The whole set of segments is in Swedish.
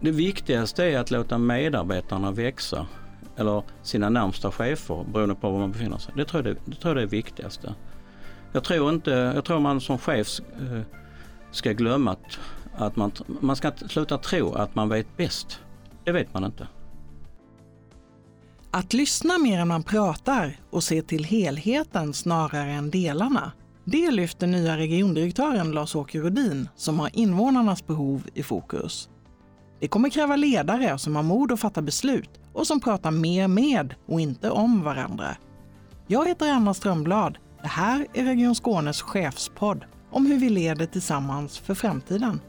Det viktigaste är att låta medarbetarna växa eller sina närmsta chefer beroende på var man befinner sig. Det tror jag det, det, tror jag det är viktigaste. Jag tror, inte, jag tror man som chef eh, ska glömma att, att man, man ska sluta tro att man vet bäst. Det vet man inte. Att lyssna mer än man pratar och se till helheten snarare än delarna. Det lyfter nya regiondirektören Lars-Åke Rudin som har invånarnas behov i fokus. Det kommer kräva ledare som har mod att fatta beslut och som pratar mer med och inte om varandra. Jag heter Anna Strömblad. Det här är Region Skånes chefspodd om hur vi leder tillsammans för framtiden.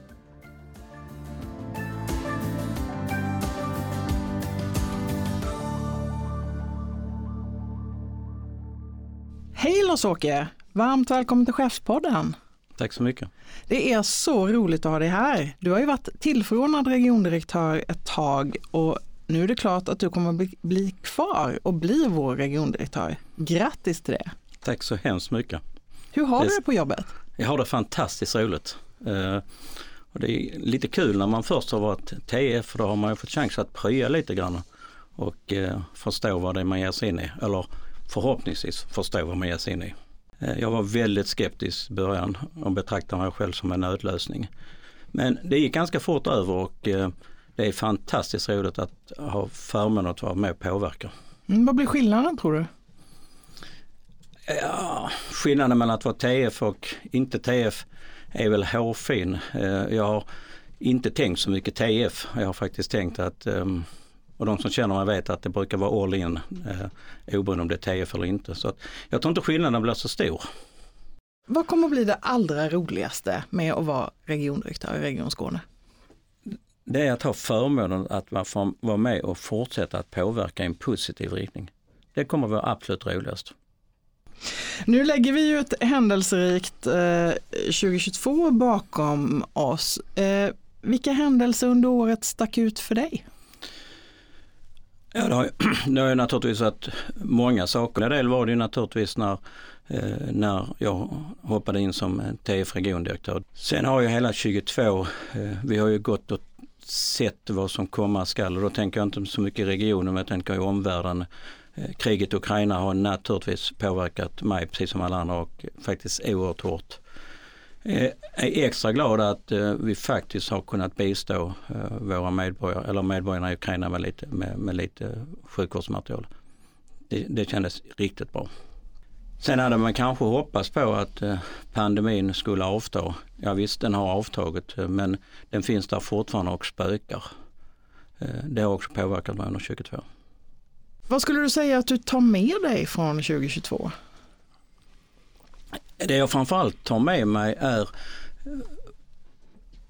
Hej Lars-Åke! Varmt välkommen till Chefspodden. Tack så mycket. Det är så roligt att ha dig här. Du har ju varit tillförordnad regiondirektör ett tag och nu är det klart att du kommer bli kvar och bli vår regiondirektör. Grattis till det! Tack så hemskt mycket. Hur har det... du det på jobbet? Jag har det fantastiskt roligt. Uh, och det är lite kul när man först har varit TF för då har man fått chans att prya lite grann och uh, förstå vad det är man ger sig in i. Eller förhoppningsvis förstå vad man ger sig in i. Uh, jag var väldigt skeptisk i början och betraktade mig själv som en nödlösning. Men det gick ganska fort över och det är fantastiskt roligt att ha förmånen att vara med och påverka. Mm, vad blir skillnaden tror du? Ja, skillnaden mellan att vara TF och inte TF är väl hårfin. Eh, jag har inte tänkt så mycket TF. Jag har faktiskt tänkt att, ehm, och de som känner mig vet att det brukar vara all in eh, oberoende om det är TF eller inte. Så jag tror inte skillnaden blir så stor. Vad kommer att bli det allra roligaste med att vara regiondirektör i Region Skåne? det är att ha förmånen att man får vara med och fortsätta att påverka i en positiv riktning. Det kommer att vara absolut roligast. Nu lägger vi ju ett händelserikt eh, 2022 bakom oss. Eh, vilka händelser under året stack ut för dig? Ja, det har, det har ju naturligtvis varit många saker. En del var det ju naturligtvis när, eh, när jag hoppade in som TF regiondirektör. Sen har ju hela 22, eh, vi har ju gått och sett vad som komma skall och då tänker jag inte så mycket regionen men jag tänker i omvärlden. Eh, kriget i Ukraina har naturligtvis påverkat mig precis som alla andra och faktiskt oerhört hårt. Jag är extra glad att eh, vi faktiskt har kunnat bistå eh, våra medborgare, eller medborgarna i Ukraina med lite, med, med lite sjukvårdsmaterial. Det, det kändes riktigt bra. Sen hade man kanske hoppats på att pandemin skulle avta. Ja visst, den har avtagit men den finns där fortfarande och spökar. Det har också påverkat mig under 2022. Vad skulle du säga att du tar med dig från 2022? Det jag framförallt tar med mig är eh,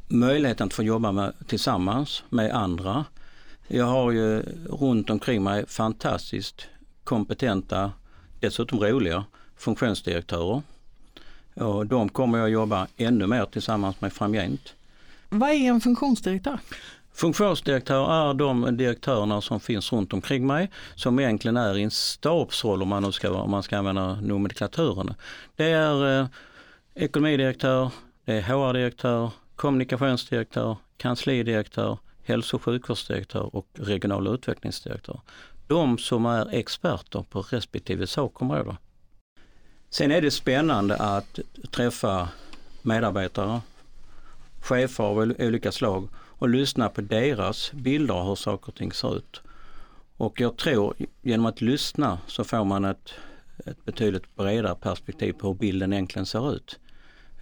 möjligheten att få jobba med, tillsammans med andra. Jag har ju runt omkring mig fantastiskt kompetenta, dessutom roliga funktionsdirektörer. Och de kommer jag jobba ännu mer tillsammans med framgent. Vad är en funktionsdirektör? Funktionsdirektör är de direktörerna som finns runt omkring mig som egentligen är i en stabsroll om man, nu ska, om man ska använda nomenklaturen. Det är eh, ekonomidirektör, det är HR-direktör, kommunikationsdirektör, kanslidirektör, hälso och sjukvårdsdirektör och regional utvecklingsdirektör. De som är experter på respektive sakområde. Sen är det spännande att träffa medarbetare, chefer av olika slag och lyssna på deras bilder av hur saker och ting ser ut. Och jag tror genom att lyssna så får man ett, ett betydligt bredare perspektiv på hur bilden egentligen ser ut.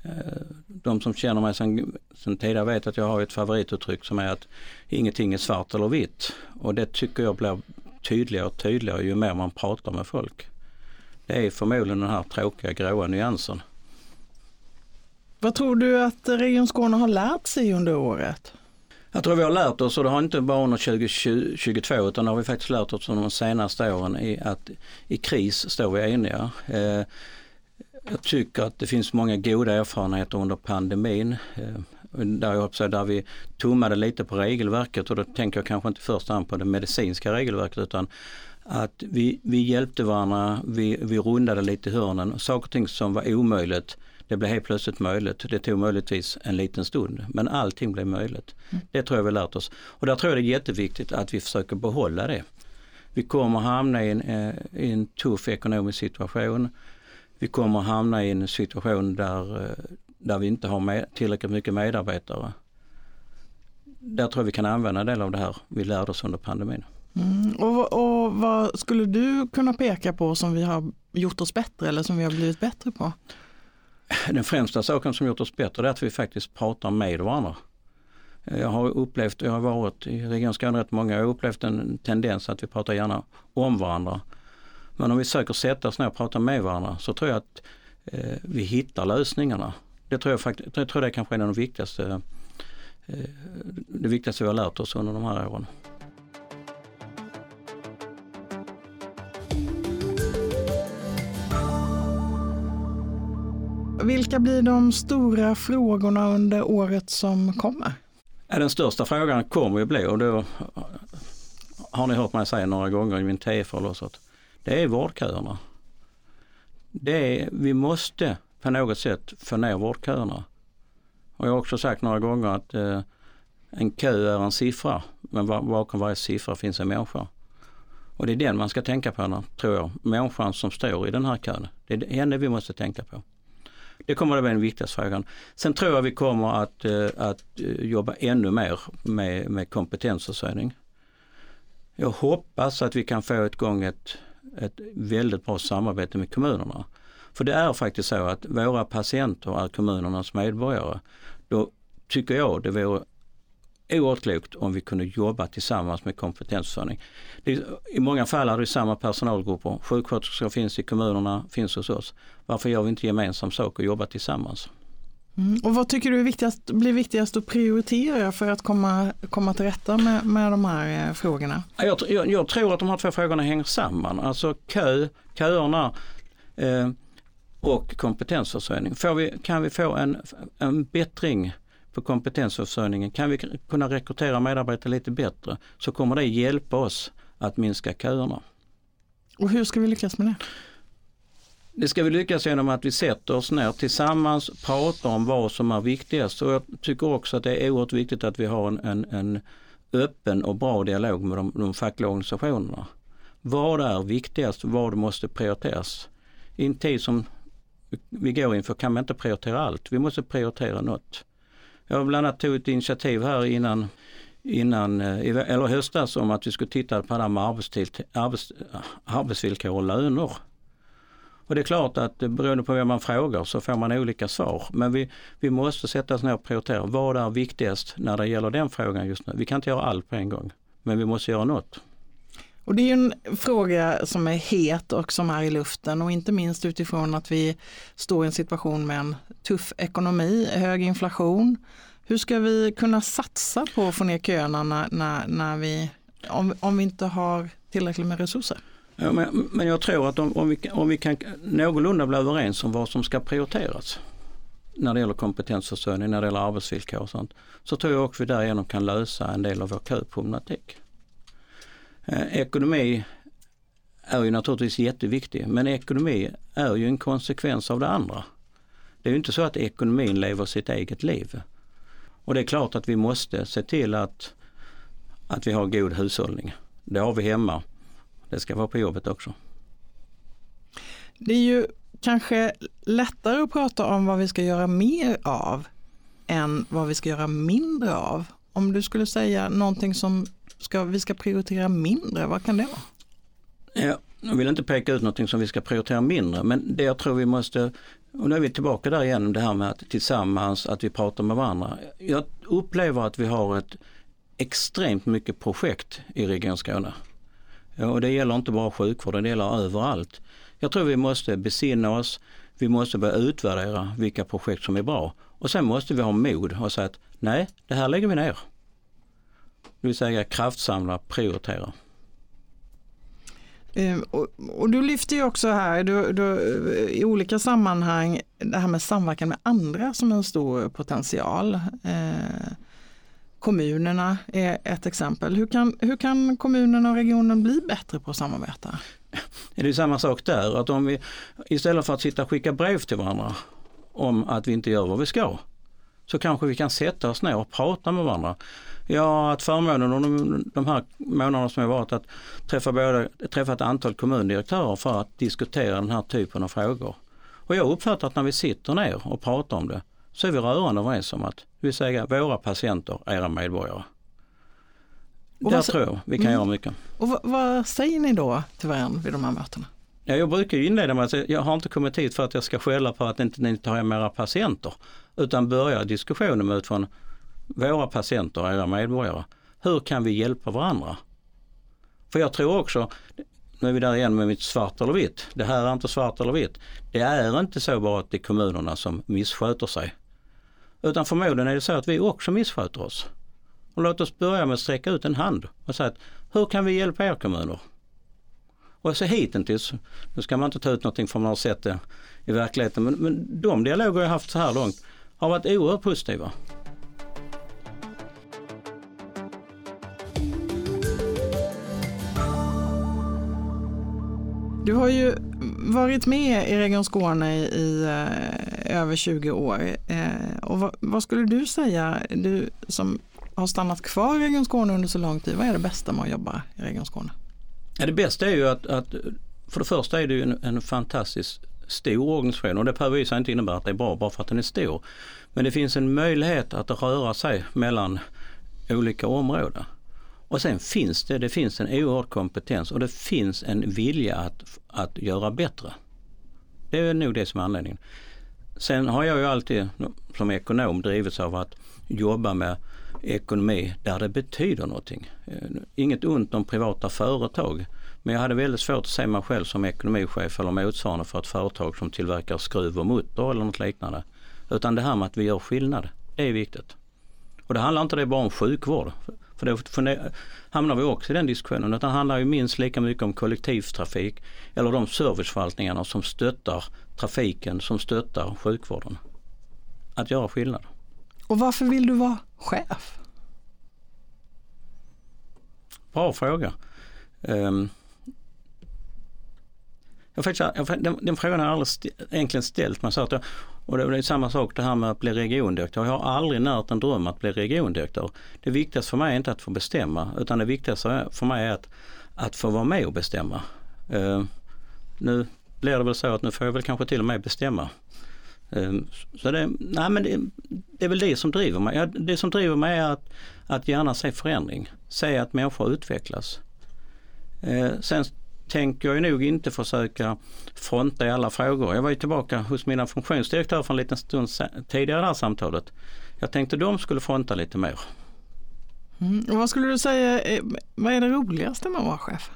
Eh, de som känner mig sedan tidigare vet att jag har ett favorituttryck som är att ingenting är svart eller vitt. Och det tycker jag blir tydligare och tydligare ju mer man pratar med folk. Det är förmodligen den här tråkiga gråa nyansen. Vad tror du att Region Skåne har lärt sig under året? Jag tror vi har lärt oss, och det har inte bara under 2022 utan det har vi faktiskt lärt oss under de senaste åren, i att i kris står vi eniga. Eh, jag tycker att det finns många goda erfarenheter under pandemin. Eh, där, jag också, där vi tummade lite på regelverket och då tänker jag kanske inte i första hand på det medicinska regelverket utan att vi, vi hjälpte varandra, vi, vi rundade lite hörnen. Saker och ting som var omöjligt, det blev helt plötsligt möjligt. Det tog möjligtvis en liten stund men allting blev möjligt. Mm. Det tror jag vi lärt oss. Och där tror jag det är jätteviktigt att vi försöker behålla det. Vi kommer hamna i en, eh, i en tuff ekonomisk situation. Vi kommer hamna i en situation där, eh, där vi inte har med, tillräckligt mycket medarbetare. Där tror jag vi kan använda en del av det här vi lärde oss under pandemin. Mm. Och, och vad skulle du kunna peka på som vi har gjort oss bättre eller som vi har blivit bättre på? Den främsta saken som gjort oss bättre är att vi faktiskt pratar med varandra. Jag har upplevt, jag har varit i Region Skåne rätt många, jag har upplevt en tendens att vi pratar gärna om varandra. Men om vi söker sätta oss ner och prata med varandra så tror jag att eh, vi hittar lösningarna. Det tror jag, faktiskt, jag tror det är kanske är en av de viktigaste, eh, det viktigaste vi har lärt oss under de här åren. Vilka blir de stora frågorna under året som kommer? Den största frågan kommer ju bli, och då har ni hört mig säga några gånger i min TF att det är vårdköerna. Det är, vi måste på något sätt få ner vårdköerna. Och jag har också sagt några gånger att eh, en kö är en siffra, men bakom varje siffra finns en människa. Och det är den man ska tänka på, tror jag. Människan som står i den här kön. Det är henne vi måste tänka på. Det kommer att vara den viktigaste frågan. Sen tror jag vi kommer att, eh, att eh, jobba ännu mer med, med kompetensförsörjning. Jag hoppas att vi kan få igång ett, ett väldigt bra samarbete med kommunerna. För det är faktiskt så att våra patienter är kommunernas medborgare. Då tycker jag det vore oerhört klokt om vi kunde jobba tillsammans med kompetensförsörjning. I många fall är det samma personalgrupper. Sjuksköterskor finns i kommunerna, finns hos oss. Varför gör vi inte gemensam sak och jobbar tillsammans? Mm. Och vad tycker du är viktigast, blir viktigast att prioritera för att komma, komma till rätta med, med de här eh, frågorna? Jag, jag, jag, tror att de här två frågorna hänger samman. Alltså kö, köerna eh, och kompetensförsörjning. Vi, kan vi få en, en bättring på kompetensförsörjningen, kan vi kunna rekrytera medarbetare lite bättre så kommer det hjälpa oss att minska köerna. Och hur ska vi lyckas med det? Det ska vi lyckas genom att vi sätter oss ner tillsammans, pratar om vad som är viktigast och jag tycker också att det är oerhört viktigt att vi har en, en, en öppen och bra dialog med de, de fackliga organisationerna. Vad är viktigast, vad måste prioriteras? I en tid som vi går inför kan man inte prioritera allt, vi måste prioritera något. Jag bland annat tog ett initiativ här innan, innan eh, eller höstas om att vi skulle titta på det här med arbetstid, arbets, arbetsvillkor och löner. Och det är klart att eh, beroende på vem man frågar så får man olika svar. Men vi, vi måste sätta oss ner och prioritera. Vad är viktigast när det gäller den frågan just nu? Vi kan inte göra allt på en gång, men vi måste göra något. Och det är en fråga som är het och som är i luften och inte minst utifrån att vi står i en situation med en tuff ekonomi, hög inflation. Hur ska vi kunna satsa på att få ner köerna när, när, när vi, om, om vi inte har tillräckligt med resurser? Ja, men, men jag tror att om, om, vi, om vi kan någorlunda bli överens om vad som ska prioriteras när det gäller kompetensförsörjning, när det gäller arbetsvillkor och sånt, så tror jag också att vi därigenom kan lösa en del av vår köproblematik. Eh, ekonomi är ju naturligtvis jätteviktig men ekonomi är ju en konsekvens av det andra. Det är ju inte så att ekonomin lever sitt eget liv. Och det är klart att vi måste se till att, att vi har god hushållning. Det har vi hemma. Det ska vara på jobbet också. Det är ju kanske lättare att prata om vad vi ska göra mer av än vad vi ska göra mindre av. Om du skulle säga någonting som ska, vi ska prioritera mindre, vad kan det vara? Ja, jag vill inte peka ut någonting som vi ska prioritera mindre men det jag tror vi måste, och nu är vi tillbaka där igen det här med att tillsammans, att vi pratar med varandra. Jag upplever att vi har ett extremt mycket projekt i Region Skåne. Och det gäller inte bara sjukvården, det gäller överallt. Jag tror vi måste besinna oss, vi måste börja utvärdera vilka projekt som är bra. Och sen måste vi ha mod och säga att nej, det här lägger vi ner. Det vill säga kraftsamla, prioritera. Ehm, och, och, du lyfter ju också här du, du, i olika sammanhang det här med samverkan med andra som en stor potential. Eh, kommunerna är ett exempel. Hur kan, hur kan kommunerna och regionen bli bättre på att samarbeta? Det är samma sak där, att om vi istället för att sitta och skicka brev till varandra om att vi inte gör vad vi ska. Så kanske vi kan sätta oss ner och prata med varandra. Jag har haft förmånen under de här månaderna som jag varit att träffa, både, träffa ett antal kommundirektörer för att diskutera den här typen av frågor. Och jag uppfattar att när vi sitter ner och pratar om det så är vi rörande överens om att vi säger våra patienter, era medborgare. Och Där tror jag vi kan mm. göra mycket. Och vad, vad, säger ni då till varandra vid de här mötena? Ja, jag brukar ju inleda med att säga, jag har inte kommit hit för att jag ska skälla på att inte ni tar hem era patienter. Utan börja diskussionen med utifrån våra patienter, era medborgare. Hur kan vi hjälpa varandra? För jag tror också, nu är vi där igen med mitt svart eller vitt. Det här är inte svart eller vitt. Det är inte så bara att det är kommunerna som missköter sig. Utan förmodligen är det så att vi också missköter oss. Och låt oss börja med att sträcka ut en hand och säga att hur kan vi hjälpa er kommuner? Och så hittills, nu ska man inte ta ut någonting för man har sett det i verkligheten, men, men de dialoger jag haft så här långt har varit oerhört positiva. Du har ju varit med i Region Skåne i, i eh, över 20 år. Eh, och vad, vad, skulle du säga, du som har stannat kvar i Region Skåne under så lång tid, vad är det bästa med att jobba i Region Skåne? Ja, det bästa är ju att, att för det första är det ju en, en fantastiskt stor organisation och det behöver ju inte innebära att det är bra bara för att den är stor. Men det finns en möjlighet att röra sig mellan olika områden. Och sen finns det, det finns en oerhörd kompetens och det finns en vilja att, att göra bättre. Det är nog det som är anledningen. Sen har jag ju alltid som ekonom drivits av att jobba med ekonomi där det betyder någonting. Eh, inget ont om privata företag men jag hade väldigt svårt att se mig själv som ekonomichef eller motsvarande för ett företag som tillverkar skruv och mutter eller något liknande. Utan det här med att vi gör skillnad, det är viktigt. Och det handlar inte det bara om sjukvård. För då hamnar vi också i den diskussionen. Utan det handlar ju minst lika mycket om kollektivtrafik eller de serviceförvaltningarna som stöttar trafiken, som stöttar sjukvården. Att göra skillnad. Och varför vill du vara chef? Bra fråga. Um, jag faktiskt, jag, den, den frågan har jag aldrig egentligen ställt mig. Så att jag, och det är samma sak det här med att bli regiondirektör. Jag har aldrig närt en dröm att bli regiondirektör. Det viktigaste för mig är inte att få bestämma utan det viktigaste för mig är att, att få vara med och bestämma. Uh, nu blir det väl så att nu får jag väl kanske till och med bestämma. Uh, så det, nej men det, det, är väl det som driver mig. Det som driver mig är att, att gärna se förändring. Se att människor utvecklas. Uh, sen tänker jag nog inte försöka fronta i alla frågor. Jag var ju tillbaka hos mina funktionsdirektörer för en liten stund tidigare i det här samtalet. Jag tänkte de skulle fronta lite mer. Mm. Vad skulle du säga, vad är det roligaste med att vara chef?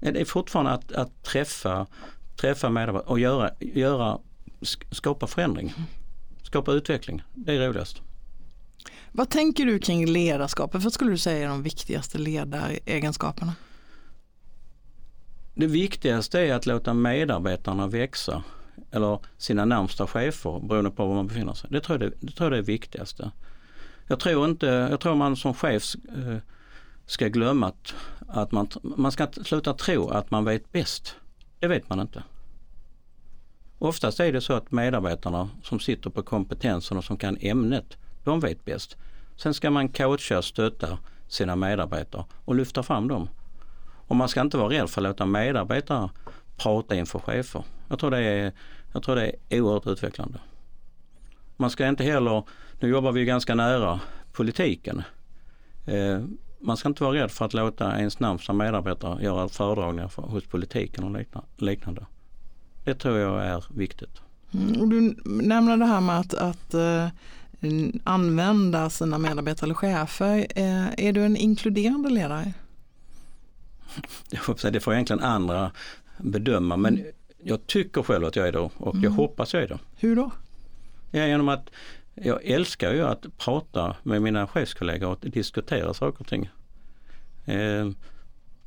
Det är fortfarande att, att träffa, träffa medarbetare och göra, göra, skapa förändring. Skapa utveckling. Det är roligast. Vad tänker du kring ledarskapet? Vad skulle du säga är de viktigaste ledaregenskaperna? Det viktigaste är att låta medarbetarna växa eller sina närmsta chefer beroende på var man befinner sig. Det tror jag det, det, tror jag det är viktigaste. Jag tror inte, jag tror man som chef eh, ska glömma att, att man, man ska sluta tro att man vet bäst. Det vet man inte. Oftast är det så att medarbetarna som sitter på kompetensen och som kan ämnet, de vet bäst. Sen ska man coacha och stötta sina medarbetare och lyfta fram dem. Och man ska inte vara rädd för att låta medarbetare prata inför chefer. Jag tror det är, jag tror det är oerhört utvecklande. Man ska inte heller, nu jobbar vi ganska nära politiken. Eh, man ska inte vara rädd för att låta ens närmsta medarbetare göra föredragningar för, hos politiken och liknande. Det tror jag är viktigt. Mm, och du nämner det här med att, att uh, använda sina medarbetare eller chefer. Uh, är du en inkluderande ledare? det får egentligen andra bedöma men mm. jag tycker själv att jag är det och jag mm. hoppas jag är det. Hur då? Ja, genom att jag älskar ju att prata med mina chefskollegor och diskutera saker och ting. Eh,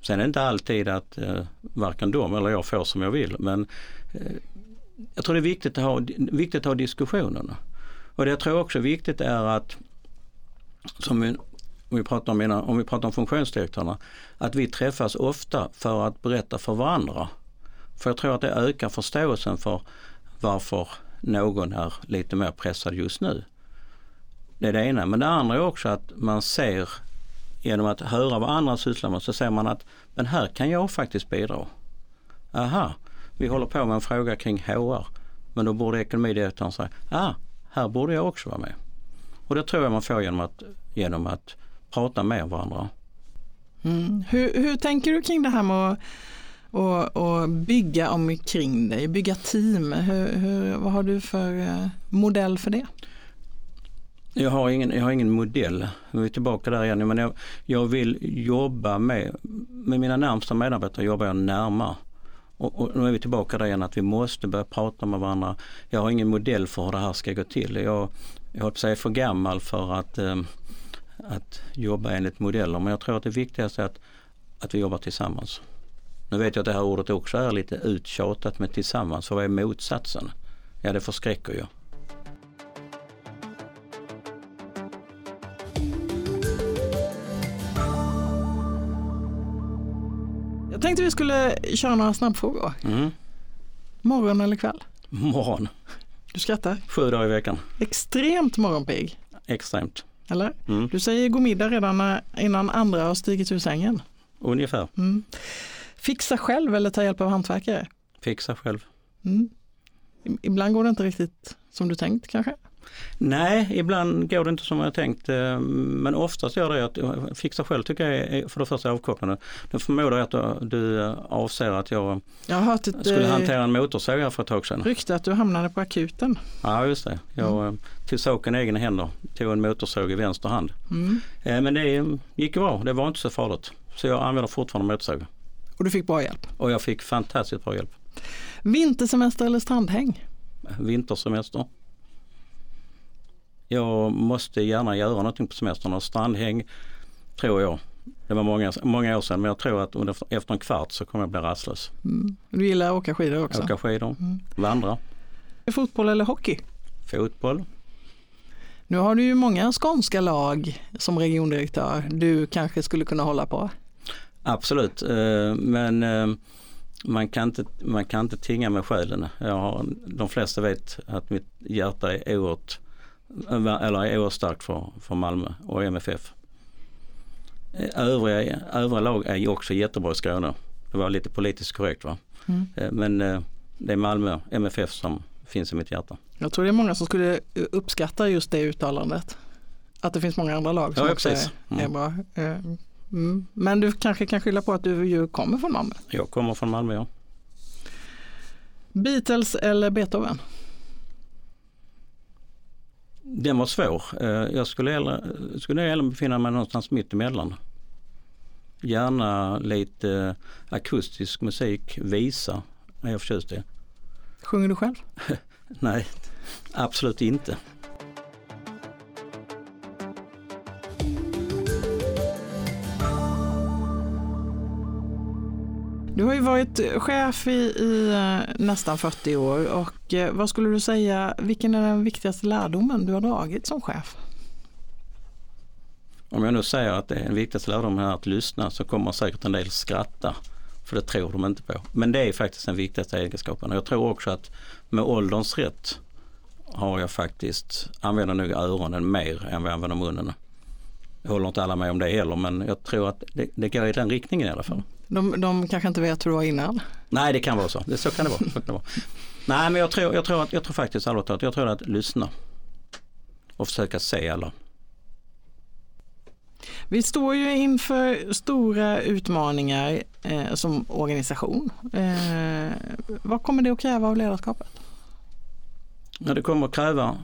sen är det inte alltid att eh, varken de eller jag får som jag vill men eh, jag tror det är viktigt att ha, viktigt att ha diskussionerna. Och det jag tror också är viktigt är att som om vi pratar om, mina, om vi pratar om funktionsdirektörerna, att vi träffas ofta för att berätta för varandra. För jag tror att det ökar förståelsen för varför någon är lite mer pressad just nu. Det är det ena. Men det andra är också att man ser genom att höra vad andra sysslar med så ser man att men här kan jag faktiskt bidra. Aha, vi håller på med en fråga kring HR. Men då borde ekonomidirektören säga, ah, här borde jag också vara med. Och det tror jag man får genom att, genom att prata med varandra. Mm. Hur, hur tänker du kring det här med att och, och bygga omkring dig, bygga team. Hur, hur, vad har du för eh, modell för det? Jag har ingen, jag har ingen modell. Vi är tillbaka där igen. Men jag, jag vill jobba med, med mina närmsta medarbetare jobbar jag närmare. Och, och nu är vi tillbaka där igen att vi måste börja prata med varandra. Jag har ingen modell för hur det här ska gå till. Jag, jag är för gammal för att, eh, att jobba enligt modeller men jag tror att det viktigaste är att, att vi jobbar tillsammans. Nu vet jag att det här ordet också är lite uttjatat med tillsammans, för vad är motsatsen? Ja det förskräcker ju. Tänkte vi skulle köra några snabbfrågor. Mm. Morgon eller kväll? Morgon. Du skrattar? Sju dagar i veckan. Extremt morgonpigg. Extremt. Eller? Mm. Du säger god middag redan innan andra har stigit ur sängen. Ungefär. Mm. Fixa själv eller ta hjälp av hantverkare? Fixa själv. Mm. Ibland går det inte riktigt som du tänkt kanske? Nej, ibland går det inte som jag tänkt. Eh, men oftast gör det att fixa själv tycker jag är för det första avkopplande. Då förmodar jag att du avser att jag, jag ett, skulle hantera en motorsåg här för ett tag sedan. Rykte att du hamnade på akuten. Ja just det. Jag mm. Eh, tog saken i egna händer. Tog en motorsåg i vänster hand. Mm. Eh, men det gick bra. Det var inte så farligt. Så jag använder fortfarande motorsåg. Och du fick bra hjälp? Och jag fick fantastiskt bra hjälp. Vintersemester eller strandhäng? Vintersemester. Jag måste gärna göra någonting på semestern och strandhäng tror jag. Det var många, många år sedan men jag tror att under, efter en kvart så kommer jag bli rastlös. Mm. Du gillar att åka skidor också? Åka skidor, mm. vandra. Fotboll eller hockey? Fotboll. Nu har du ju många skånska lag som regiondirektör du kanske skulle kunna hålla på. Absolut, eh, men eh, man kan inte, man kan inte tinga med själen. Jag har, de flesta vet att mitt hjärta är oerhört, eller är oerhört starkt för, för Malmö och MFF. Eh, övriga, övriga lag är ju också jättebra i Skåne. Det var lite politiskt korrekt va. Mm. Men det är Malmö, MFF som finns i mitt hjärta. Jag tror det är många som skulle uppskatta just det uttalandet. Att det finns många andra lag som ja, också är, mm. är bra. Mm. Men du kanske kan skylla på att du ju kommer från Malmö? Jag kommer från Malmö ja. Beatles eller Beethoven? Den var svår. Eh, jag skulle hellre, skulle hellre befinna mig någonstans mitt emellan. Gärna lite akustisk musik, visa är jag förtjust i. Sjunger du själv? Nej, absolut inte. Varit chef i, i eh, nästan 40 år och eh, vad skulle du säga, vilken är den viktigaste lärdomen du har dragit som chef? Om jag nu säger att det är den viktigaste lärdomen är att lyssna så kommer säkert en del skratta. För det tror de inte på. Men det är faktiskt den viktigaste egenskapen. Och jag tror också att med ålderns rätt har jag faktiskt, använder nog öronen mer än vad jag använder munnen. Jag håller inte alla med om det heller men jag tror att det, det går i den riktningen i alla fall. De, de kanske inte vet hur det var innan? Nej det kan vara så. Det, så, kan det vara. så kan det vara. Nej men jag tror, jag tror, att, jag tror faktiskt allvarligt att jag tror att lyssna och försöka se alla. Vi står ju inför stora utmaningar eh, som organisation. Eh, vad kommer det att kräva av ledarskapet? Ja, det kommer att kräva,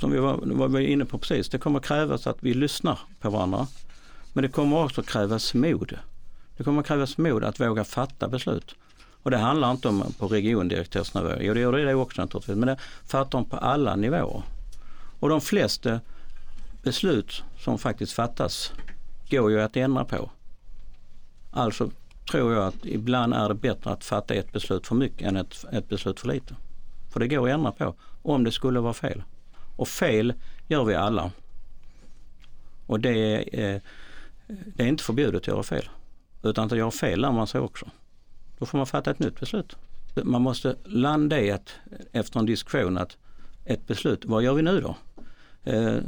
som vi var, var inne på precis, det kommer att krävas att vi lyssnar på varandra. Men det kommer också att krävas mod. Det kommer att krävas mod att våga fatta beslut. Och det handlar inte om på regiondirektörsnivå, jo det gör det också naturligtvis, men det fattar de på alla nivåer. Och de flesta beslut som faktiskt fattas går ju att ändra på. Alltså tror jag att ibland är det bättre att fatta ett beslut för mycket än ett, ett beslut för lite. För det går att ändra på om det skulle vara fel. Och fel gör vi alla. Och det är, eh, det är inte förbjudet att göra fel. Utan att göra fel lär man sig också. Då får man fatta ett nytt beslut. Man måste landa i att efter en diskussion att ett beslut. Vad gör vi nu då? Eh,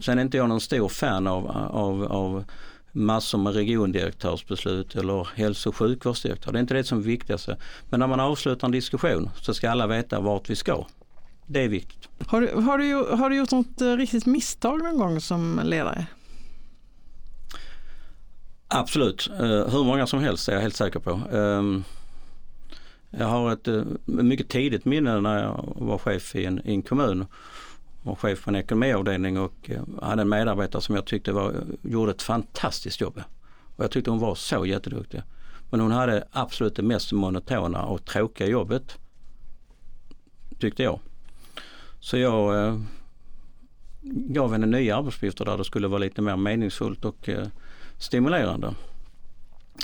sen är inte jag någon stor fan av, av, av massor med regiondirektörsbeslut eller hälso och sjukvårdsdirektör. Det är inte det som är viktigaste. Men när man avslutar en diskussion så ska alla veta vart vi ska. Det är viktigt. Har du, har du, har du gjort något eh, riktigt misstag någon gång som ledare? Absolut, eh, hur många som helst är jag helt säker på. Ehm, jag har ett eh, mycket tidigt minne när jag var chef i en, i en kommun och chef på en ekonomiavdelning och eh, hade en medarbetare som jag tyckte var, gjorde ett fantastiskt jobb. Och jag tyckte hon var så jätteduktig. Men hon hade absolut det mest monotona och tråkiga jobbet. Tyckte jag. Så jag eh, gav henne nya arbetsuppgifter där det skulle vara lite mer meningsfullt och eh, stimulerande.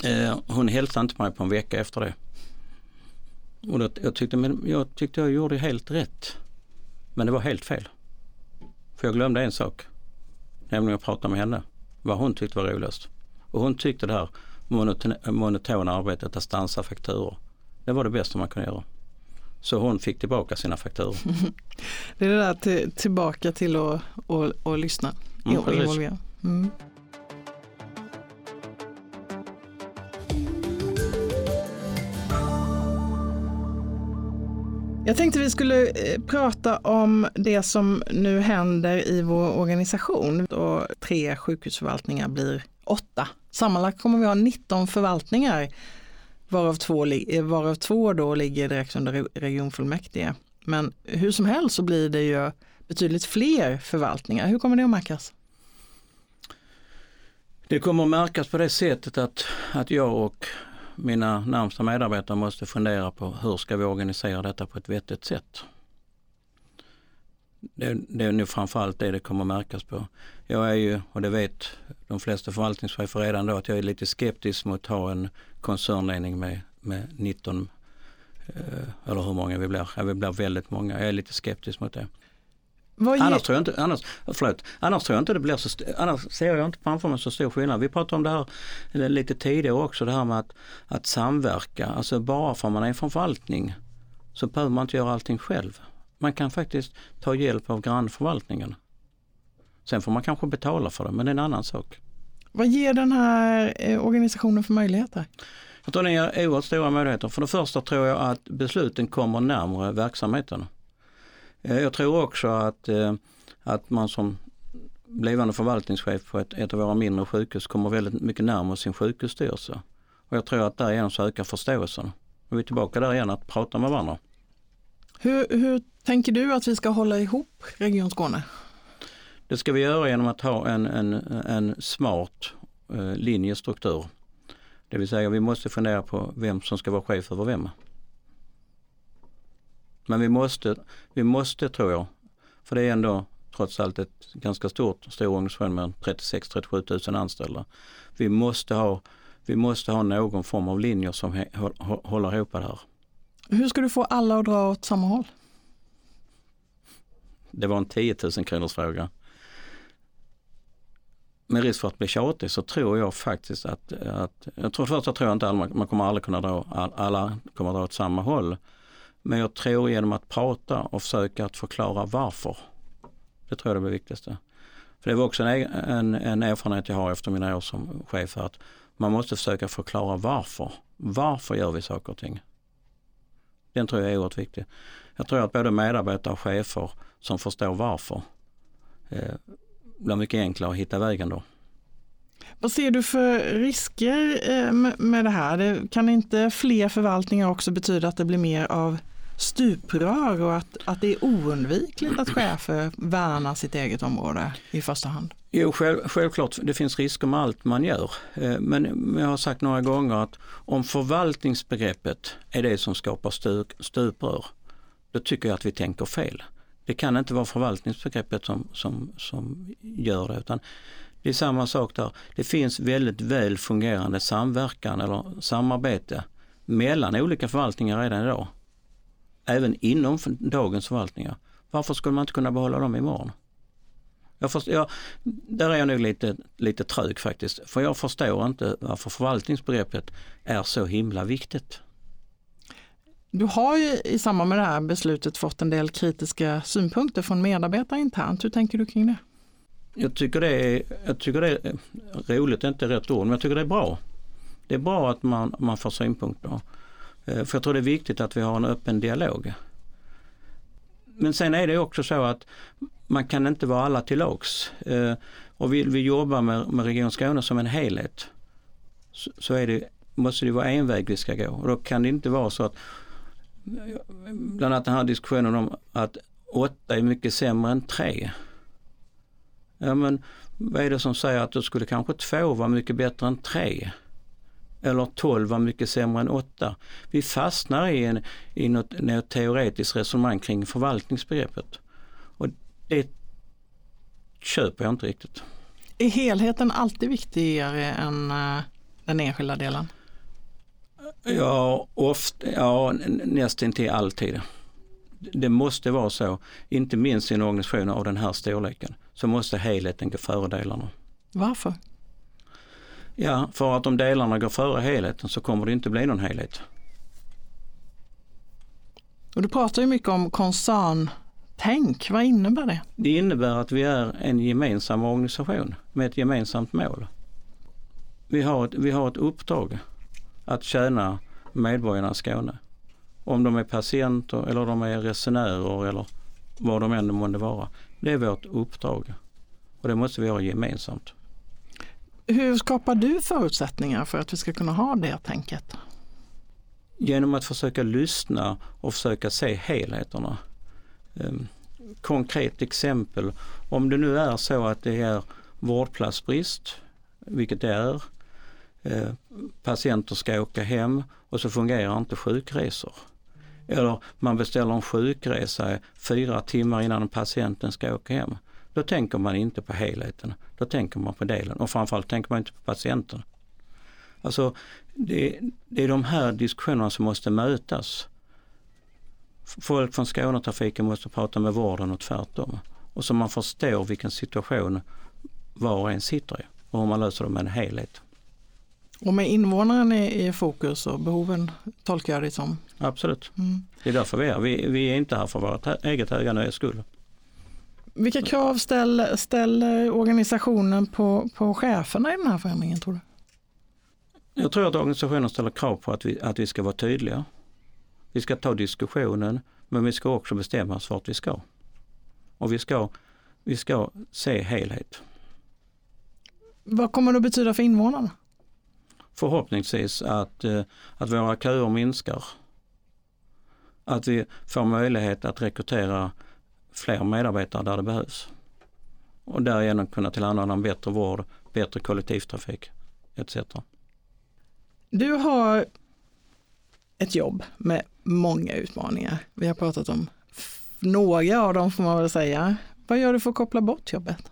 Eh, hon hälsade inte mig på en vecka efter det. Och då, jag, tyckte, men jag tyckte jag gjorde helt rätt. Men det var helt fel. För jag glömde en sak. Nämligen att prata med henne. Vad hon tyckte var roligast. Och hon tyckte det här monotona arbetet att stansa fakturor. Det var det bästa man kunde göra. Så hon fick tillbaka sina fakturor. det är det där till, tillbaka till att och, och lyssna mm, och involvera. Mm. Jag tänkte vi skulle eh, prata om det som nu händer i vår organisation. Och tre sjukhusförvaltningar blir åtta. Sammanlagt kommer vi ha 19 förvaltningar varav två, eh, varav två då ligger direkt under regionfullmäktige. Men hur som helst så blir det ju betydligt fler förvaltningar. Hur kommer det att märkas? Det kommer att märkas på det sättet att, att jag och mina närmsta medarbetare måste fundera på hur ska vi organisera detta på ett vettigt sätt. Det, det är nu framförallt det det kommer märkas på. Jag är ju, och det vet de flesta förvaltningschefer redan då, att jag är lite skeptisk mot att ha en koncernledning med, med 19, eh, eller hur många vi blir. Ja, vi blir väldigt många. Jag är lite skeptisk mot det. Annars, tror jag inte, annars, förlåt, annars tror jag inte det blir så, annars ser jag inte framför mig så stor skillnad. Vi pratade om det här lite tidigare också, det här med att, att samverka. Alltså bara för man är från förvaltning så behöver man inte göra allting själv. Man kan faktiskt ta hjälp av grannförvaltningen. Sen får man kanske betala för det, men det är en annan sak. Vad ger den här eh, organisationen för möjligheter? Jag tror den ger oerhört stora möjligheter. För det första tror jag att besluten kommer närmare verksamheten. Eh, jag tror också att, eh, att man som blivande förvaltningschef på ett, ett av våra mindre sjukhus kommer väldigt mycket närmare sin sjukhusstyrelse. Och jag tror att därigenom så ökar förståelsen. Och vi är tillbaka där igen att prata med varandra. Hur, hur tänker du att vi ska hålla ihop Region Skåne? Det ska vi göra genom att ha en, en, en smart eh, linjestruktur. Det vill säga vi måste fundera på vem som ska vara chef över vem. Men vi måste, vi måste tror jag, för det är ändå trots allt ett ganska stort, stor organisation med 36-37 000 anställda. Vi måste, ha, vi måste ha någon form av linjer som he, håller ihop det här. Hur ska du få alla att dra åt samma håll? Det var en 10 000 kronors fråga. Med risk för att bli tjatig så tror jag faktiskt att, att jag tror först jag tror inte alla, man kommer aldrig kunna dra, alla kommer dra åt samma håll. Men jag tror genom att prata och försöka att förklara varför. Det tror jag är det viktigaste. För det var också en, en, en erfarenhet jag har efter mina år som chef att man måste försöka förklara varför. Varför gör vi saker och ting? Den tror jag är oerhört viktig. Jag tror att både medarbetare och chefer som förstår varför eh, blir mycket enklare att hitta vägen då. Vad ser du för risker eh, med det här? Kan inte fler förvaltningar också betyda att det blir mer av stuprör och att, att det är oundvikligt att chefer värnar sitt eget område i första hand? Jo, själv, självklart, det finns risker med allt man gör. Eh, men jag har sagt några gånger att om förvaltningsbegreppet är det som skapar stuprör, då tycker jag att vi tänker fel. Det kan inte vara förvaltningsbegreppet som, som, som gör det utan det är samma sak där. Det finns väldigt väl fungerande samverkan eller samarbete mellan olika förvaltningar redan idag. Även inom dagens förvaltningar. Varför skulle man inte kunna behålla dem imorgon? Jag förstår, jag, där är jag nog lite, lite trög faktiskt. För jag förstår inte varför förvaltningsbegreppet är så himla viktigt. Du har ju i samband med det här beslutet fått en del kritiska synpunkter från medarbetare internt. Hur tänker du kring det? Jag tycker det är, jag tycker det är roligt, inte rätt ord, men jag tycker det är bra. Det är bra att man, man får synpunkter. Eh, för jag tror det är viktigt att vi har en öppen dialog. Men sen är det också så att man kan inte vara alla till lags. Eh, och vill vi jobba med, med Region Skåne som en helhet så, så är det, måste det vara en väg vi ska gå. Och då kan det inte vara så att bland annat den här diskussionen om att åtta är mycket sämre än tre. Ja men vad är det som säger att då skulle kanske två vara mycket bättre än tre? Eller tolv var mycket sämre än åtta. Vi fastnar i, en, i något, något teoretiskt resonemang kring förvaltningsbegreppet. Och det köper jag inte riktigt. Är helheten alltid viktigare än uh, den enskilda delen? Ja, ofta, ja nästintill alltid. Det måste vara så, inte minst i en organisation av den här storleken, så måste helheten gå före delarna. Varför? Ja, för att om delarna går före helheten så kommer det inte bli någon helhet. Och du pratar ju mycket om koncerntänk, vad innebär det? Det innebär att vi är en gemensam organisation med ett gemensamt mål. Vi har ett, vi har ett uppdrag att tjäna medborgarna i Skåne. Om de är patienter eller de är resenärer eller vad de än månde vara. Det är vårt uppdrag och det måste vi ha gemensamt. Hur skapar du förutsättningar för att vi ska kunna ha det tänket? Genom att försöka lyssna och försöka se helheterna. Ehm, konkret exempel, om det nu är så att det är vårdplatsbrist, vilket det är, eh, patienter ska åka hem och så fungerar inte sjukresor. Eller man beställer en sjukresa fyra timmar innan patienten ska åka hem. Då tänker man inte på helheten, då tänker man på delen och framförallt tänker man inte på patienten. Alltså det, det är de här diskussionerna som måste mötas. Folk från Skånetrafiken måste prata med vården och tvärtom. Och så man förstår vilken situation var och en sitter i och hur man löser det med en helhet. Och med invånaren i, fokus och behoven tolkar jag det som? Absolut. Mm. Det är därför vi är vi, vi är inte här för vårt eget höga nöjes skull. Vilka krav ställer, ställer organisationen på, på cheferna i den här förändringen tror du? Jag tror att organisationen ställer krav på att vi, att vi ska vara tydliga. Vi ska ta diskussionen men vi ska också bestämma oss vart vi ska. Och vi ska, vi ska se helhet. Vad kommer det att betyda för invånarna? Förhoppningsvis att, eh, att våra köer minskar. Att vi får möjlighet att rekrytera fler medarbetare där det behövs. Och därigenom kunna tillhandahålla en bättre vård, bättre kollektivtrafik etc. Du har ett jobb med många utmaningar. Vi har pratat om några av dem får man väl säga. Vad gör du för att koppla bort jobbet?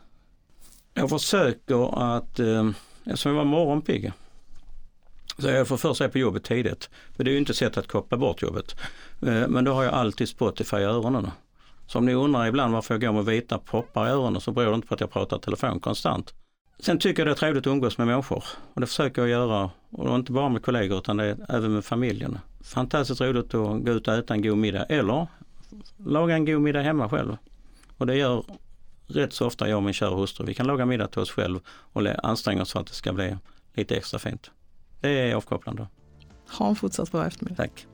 Jag försöker att, eh, eftersom jag var morgonpigg, så jag får först på jobbet tidigt. För det är ju inte sätt att koppla bort jobbet. Eh, men då har jag alltid Spotify i öronen. Så om ni undrar ibland varför jag går med vita proppar i öronen så beror det inte på att jag pratar telefon konstant. Sen tycker jag det är trevligt att umgås med människor och det försöker jag göra. Och inte bara med kollegor utan det är även med familjen. Fantastiskt roligt att gå ut och äta en god middag eller laga en god middag hemma själv. Och det gör rätt så ofta jag och min kära hustru. Vi kan laga middag till oss själv och anstränga oss för att det ska bli lite extra fint. Det är avkopplande. Ha en fortsatt bra eftermiddag. Tack.